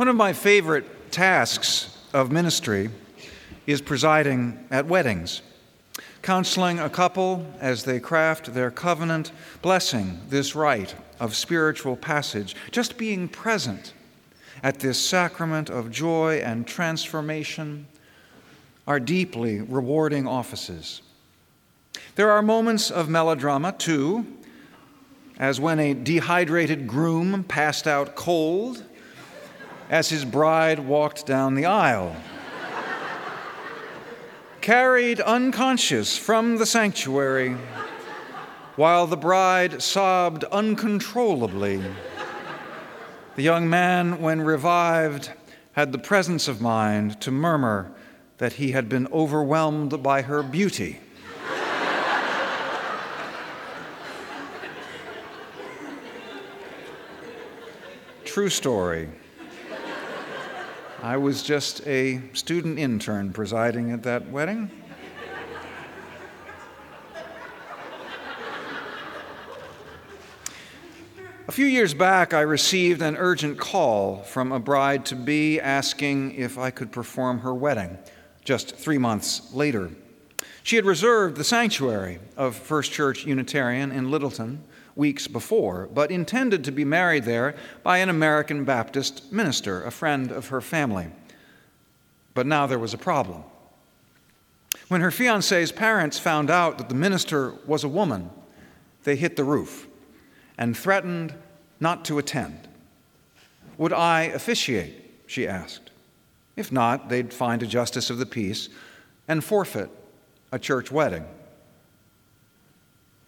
One of my favorite tasks of ministry is presiding at weddings, counseling a couple as they craft their covenant, blessing this rite of spiritual passage, just being present at this sacrament of joy and transformation are deeply rewarding offices. There are moments of melodrama, too, as when a dehydrated groom passed out cold as his bride walked down the aisle. Carried unconscious from the sanctuary while the bride sobbed uncontrollably. The young man, when revived, had the presence of mind to murmur that he had been overwhelmed by her beauty. True story. I was just a student intern presiding at that wedding. A few years back, I received an urgent call from a bride to be asking if I could perform her wedding just three months later. She had reserved the sanctuary of First Church Unitarian in Littleton weeks before, but intended to be married there by an American Baptist minister, a friend of her family. But now there was a problem. When her fiance's parents found out that the minister was a woman, they hit the roof and threatened not to attend. Would I officiate? she asked. If not, they'd find a justice of the peace and forfeit a church wedding.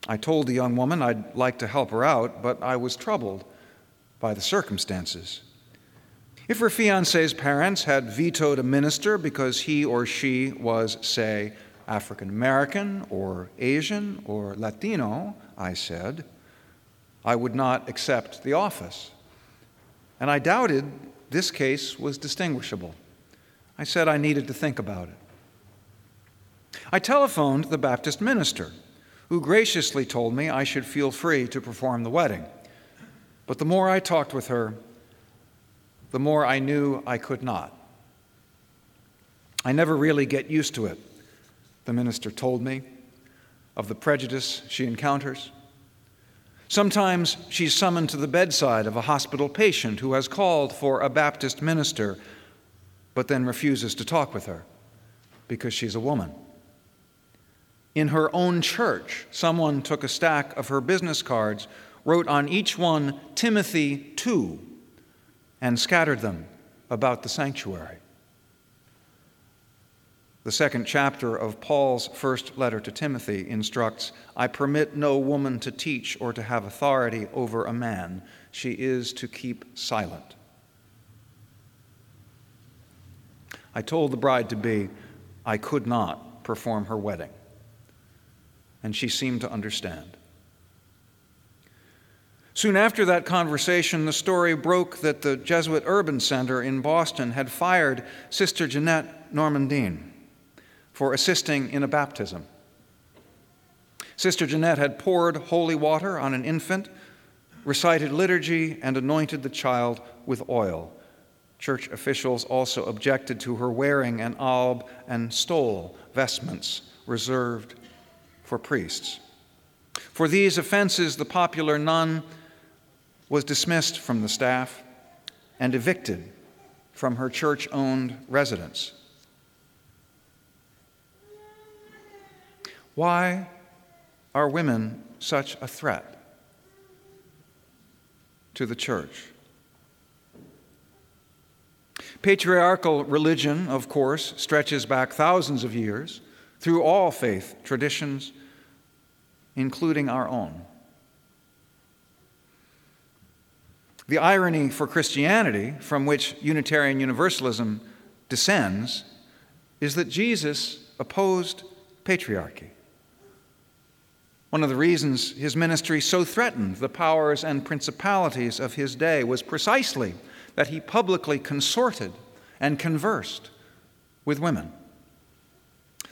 I told the young woman I'd like to help her out, but I was troubled by the circumstances. If her fiance's parents had vetoed a minister because he or she was, say, African American or Asian or Latino, I said, I would not accept the office. And I doubted this case was distinguishable. I said I needed to think about it. I telephoned the Baptist minister who graciously told me I should feel free to perform the wedding. But the more I talked with her, the more I knew I could not. I never really get used to it, the minister told me, of the prejudice she encounters. Sometimes she's summoned to the bedside of a hospital patient who has called for a Baptist minister, but then refuses to talk with her because she's a woman. In her own church, someone took a stack of her business cards, wrote on each one Timothy 2, and scattered them about the sanctuary. The second chapter of Paul's first letter to Timothy instructs I permit no woman to teach or to have authority over a man. She is to keep silent. I told the bride to be I could not perform her wedding and she seemed to understand. Soon after that conversation, the story broke that the Jesuit Urban Center in Boston had fired Sister Jeanette Normandine for assisting in a baptism. Sister Jeanette had poured holy water on an infant, recited liturgy, and anointed the child with oil. Church officials also objected to her wearing an alb and stole vestments reserved for priests. For these offenses, the popular nun was dismissed from the staff and evicted from her church owned residence. Why are women such a threat to the church? Patriarchal religion, of course, stretches back thousands of years through all faith traditions including our own. The irony for Christianity, from which Unitarian Universalism descends, is that Jesus opposed patriarchy. One of the reasons his ministry so threatened the powers and principalities of his day was precisely that he publicly consorted and conversed with women.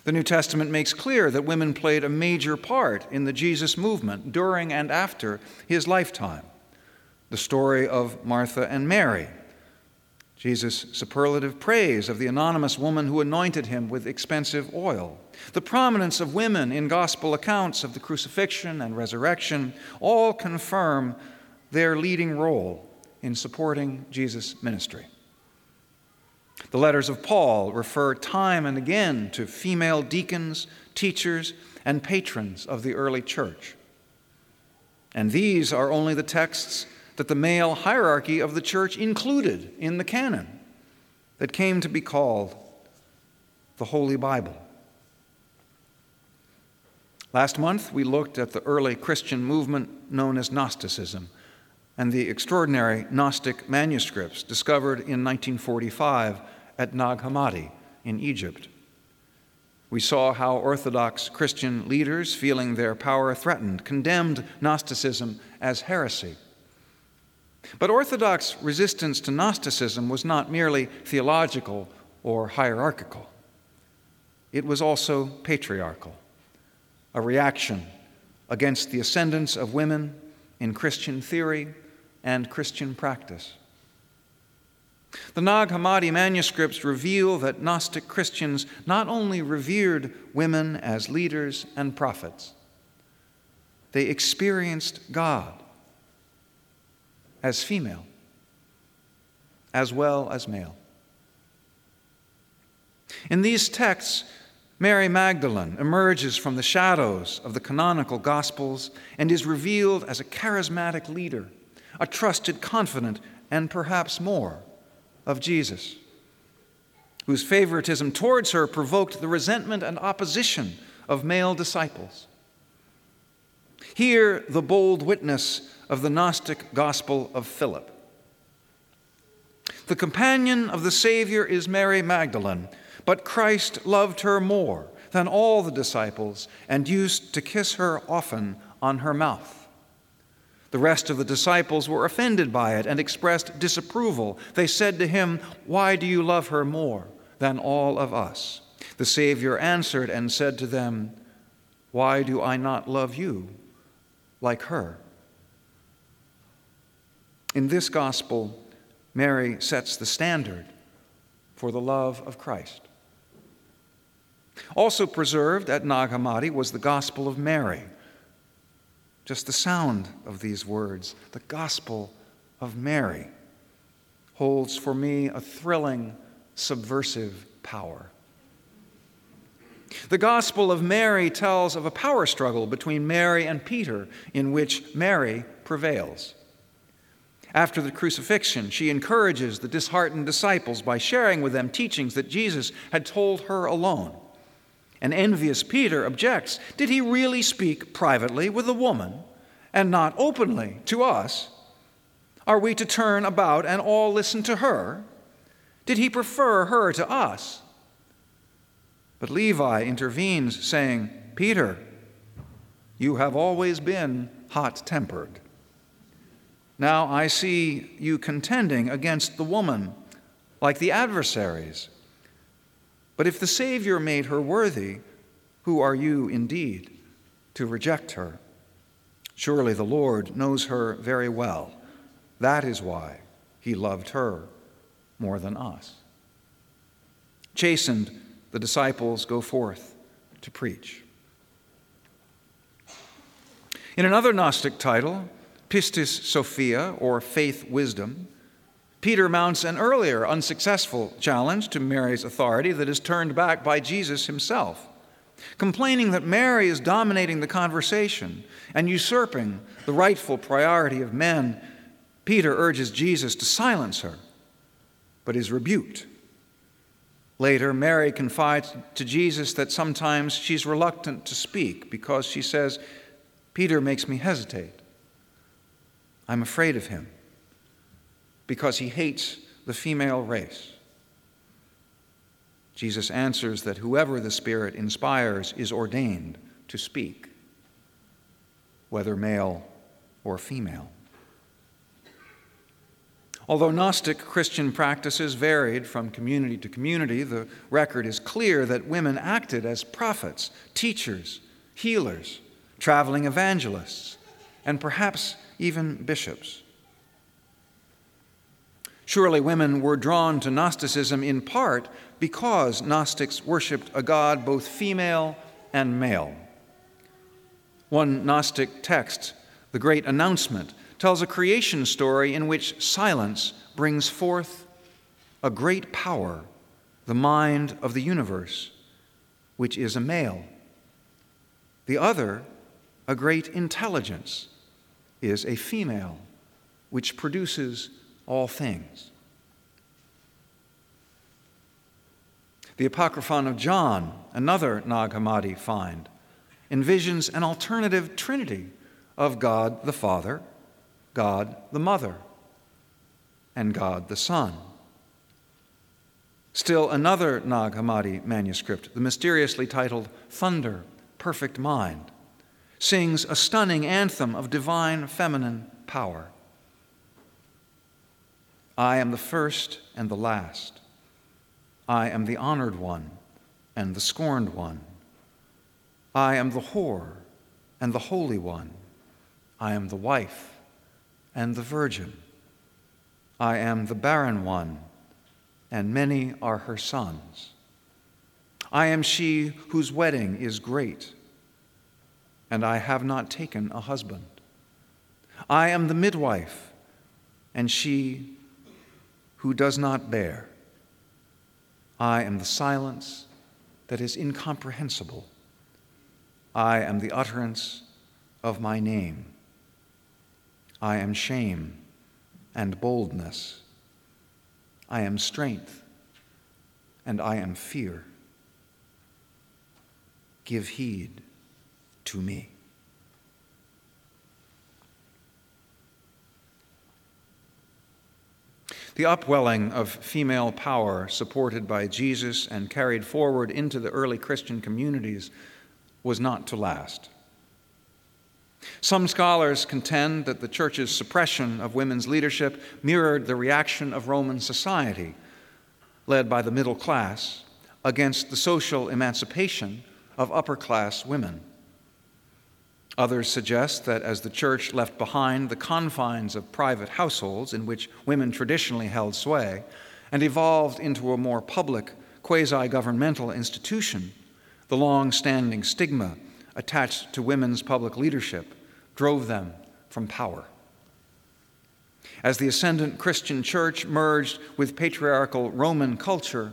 The New Testament makes clear that women played a major part in the Jesus movement during and after his lifetime. The story of Martha and Mary, Jesus' superlative praise of the anonymous woman who anointed him with expensive oil, the prominence of women in gospel accounts of the crucifixion and resurrection all confirm their leading role in supporting Jesus' ministry. The letters of Paul refer time and again to female deacons, teachers, and patrons of the early church. And these are only the texts that the male hierarchy of the church included in the canon that came to be called the Holy Bible. Last month, we looked at the early Christian movement known as Gnosticism and the extraordinary Gnostic manuscripts discovered in 1945 at Nag Hammadi in Egypt. We saw how Orthodox Christian leaders, feeling their power threatened, condemned Gnosticism as heresy but Orthodox resistance to Gnosticism was not merely theological or hierarchical, it was also patriarchal, a reaction against the ascendance of women in Christian theory and Christian practice. The Nag Hammadi manuscripts reveal that Gnostic Christians not only revered women as leaders and prophets, they experienced God as female as well as male. In these texts, Mary Magdalene emerges from the shadows of the canonical Gospels and is revealed as a charismatic leader, a trusted confidant, and perhaps more of Jesus, whose favoritism towards her provoked the resentment and opposition of male disciples. Hear the bold witness of the Gnostic Gospel of Philip. The companion of the Savior is Mary Magdalene, but Christ loved her more than all the disciples and used to kiss her often on her mouth. The rest of the disciples were offended by it and expressed disapproval. They said to him, Why do you love her more than all of us? The Savior answered and said to them, Why do I not love you like her? In this gospel, Mary sets the standard for the love of Christ. Also preserved at Nag Hammadi was the Gospel of Mary. Just the sound of these words, the Gospel of Mary, holds for me a thrilling, subversive power. The Gospel of Mary tells of a power struggle between Mary and Peter in which Mary prevails. After the crucifixion, she encourages the disheartened disciples by sharing with them teachings that Jesus had told her alone. An envious Peter objects Did he really speak privately with a woman and not openly to us? Are we to turn about and all listen to her? Did he prefer her to us? But Levi intervenes, saying, Peter, you have always been hot tempered. Now I see you contending against the woman, like the adversaries. But if the Savior made her worthy, who are you indeed to reject her? Surely the Lord knows her very well. That is why he loved her more than us. Chastened, the disciples go forth to preach. In another Gnostic title, Pistis Sophia, or faith wisdom, Peter mounts an earlier unsuccessful challenge to Mary's authority that is turned back by Jesus himself. Complaining that Mary is dominating the conversation and usurping the rightful priority of men, Peter urges Jesus to silence her, but is rebuked. Later, Mary confides to Jesus that sometimes she's reluctant to speak because she says, Peter makes me hesitate. I'm afraid of him because he hates the female race. Jesus answers that whoever the Spirit inspires is ordained to speak, whether male or female. Although Gnostic Christian practices varied from community to community, the record is clear that women acted as prophets, teachers, healers, traveling evangelists, and perhaps even bishops. Surely women were drawn to Gnosticism in part because Gnostics worshiped a God both female and male. One Gnostic text, the Great Announcement, tells a creation story in which silence brings forth a great power, the mind of the universe, which is a male. The other, a great intelligence, is a female, which produces all things. The Apocryphon of John, another Nag Hammadi find, envisions an alternative trinity of God the Father, God the Mother, and God the Son. Still another Nag Hammadi manuscript, the mysteriously titled Thunder, Perfect Mind, sings a stunning anthem of divine feminine power. I am the first and the last. I am the honored one and the scorned one. I am the whore and the holy one. I am the wife and the virgin. I am the barren one, and many are her sons. I am she whose wedding is great, and I have not taken a husband. I am the midwife, and she who does not bear. I am the silence that is incomprehensible. I am the utterance of my name. I am shame and boldness. I am strength and I am fear. Give heed to me. The upwelling of female power, supported by Jesus and carried forward into the early Christian communities, was not to last. Some scholars contend that the church's suppression of women's leadership mirrored the reaction of Roman society, led by the middle class, against the social emancipation of upper class women. Others suggest that as the church left behind the confines of private households in which women traditionally held sway and evolved into a more public, quasi governmental institution, the long standing stigma attached to women's public leadership drove them from power. As the ascendant Christian church merged with patriarchal Roman culture,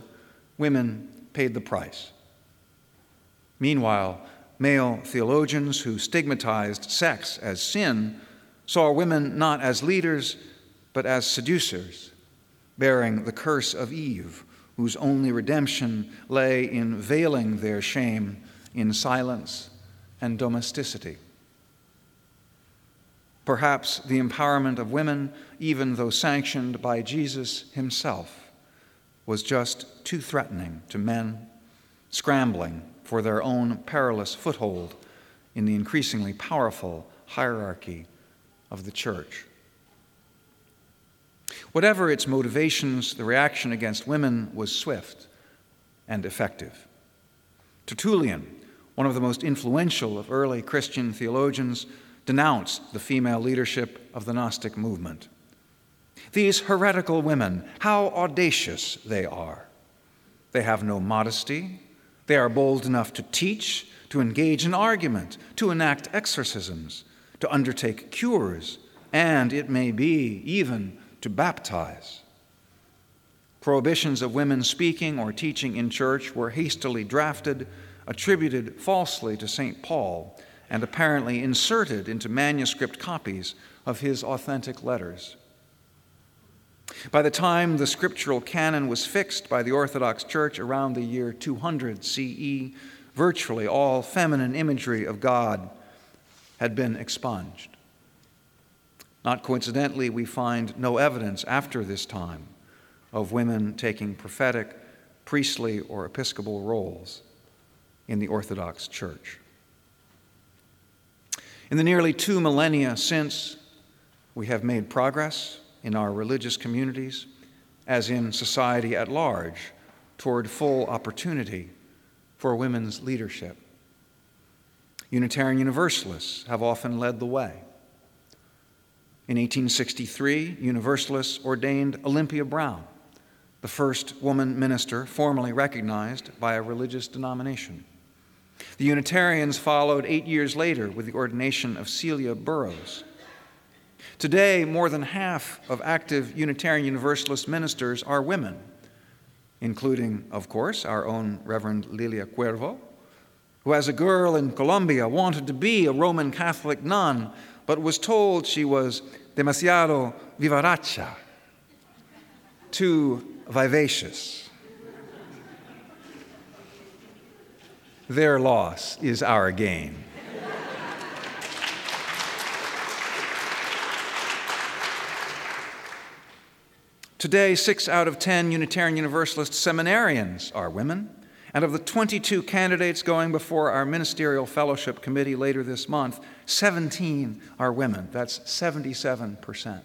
women paid the price. Meanwhile, Male theologians who stigmatized sex as sin saw women not as leaders, but as seducers, bearing the curse of Eve, whose only redemption lay in veiling their shame in silence and domesticity. Perhaps the empowerment of women, even though sanctioned by Jesus himself, was just too threatening to men scrambling for their own perilous foothold in the increasingly powerful hierarchy of the church. Whatever its motivations, the reaction against women was swift and effective. Tertullian, one of the most influential of early Christian theologians, denounced the female leadership of the Gnostic movement. These heretical women, how audacious they are! They have no modesty, they are bold enough to teach, to engage in argument, to enact exorcisms, to undertake cures, and, it may be, even to baptize. Prohibitions of women speaking or teaching in church were hastily drafted, attributed falsely to St. Paul, and apparently inserted into manuscript copies of his authentic letters. By the time the scriptural canon was fixed by the Orthodox Church around the year 200 CE, virtually all feminine imagery of God had been expunged. Not coincidentally, we find no evidence after this time of women taking prophetic, priestly, or episcopal roles in the Orthodox Church. In the nearly two millennia since, we have made progress in our religious communities, as in society at large, toward full opportunity for women's leadership. Unitarian Universalists have often led the way. In 1863, Universalists ordained Olympia Brown, the first woman minister formally recognized by a religious denomination. The Unitarians followed eight years later with the ordination of Celia Burrows. Today, more than half of active Unitarian Universalist ministers are women, including, of course, our own Reverend Lilia Cuervo, who, as a girl in Colombia, wanted to be a Roman Catholic nun, but was told she was demasiado vivaracha, too vivacious. Their loss is our gain. Today, six out of ten Unitarian Universalist seminarians are women, and of the 22 candidates going before our ministerial fellowship committee later this month, 17 are women. That's 77%.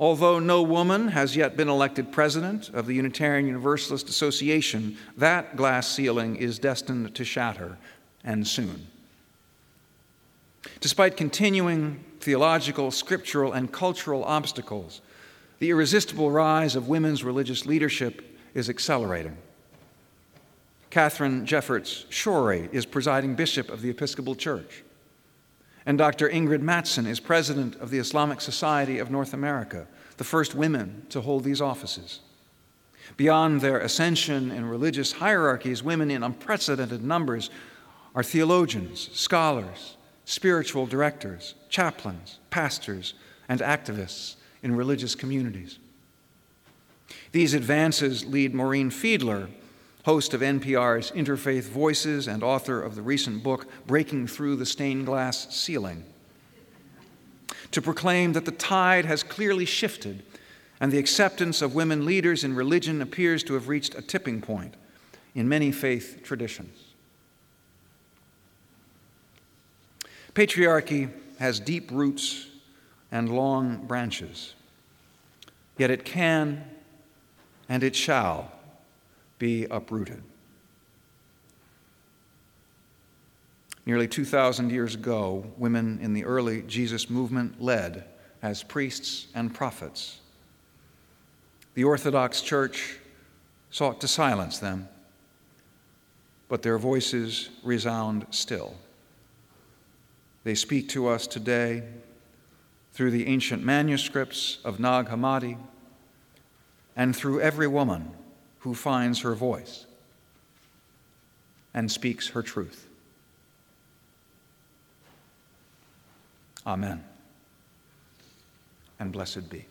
Although no woman has yet been elected president of the Unitarian Universalist Association, that glass ceiling is destined to shatter, and soon. Despite continuing theological, scriptural, and cultural obstacles, the irresistible rise of women's religious leadership is accelerating. Katharine Jefferts Schori is presiding bishop of the Episcopal Church, and Dr. Ingrid Mattson is president of the Islamic Society of North America, the first women to hold these offices. Beyond their ascension in religious hierarchies, women in unprecedented numbers are theologians, scholars, spiritual directors, chaplains, pastors, and activists in religious communities. These advances lead Maureen Fiedler, host of NPR's Interfaith Voices and author of the recent book Breaking Through the Stained Glass Ceiling, to proclaim that the tide has clearly shifted and the acceptance of women leaders in religion appears to have reached a tipping point in many faith traditions. Patriarchy has deep roots and long branches, yet it can and it shall be uprooted. Nearly 2,000 years ago, women in the early Jesus movement led as priests and prophets. The Orthodox Church sought to silence them, but their voices resound still. They speak to us today through the ancient manuscripts of Nag Hammadi and through every woman who finds her voice and speaks her truth. Amen. And blessed be.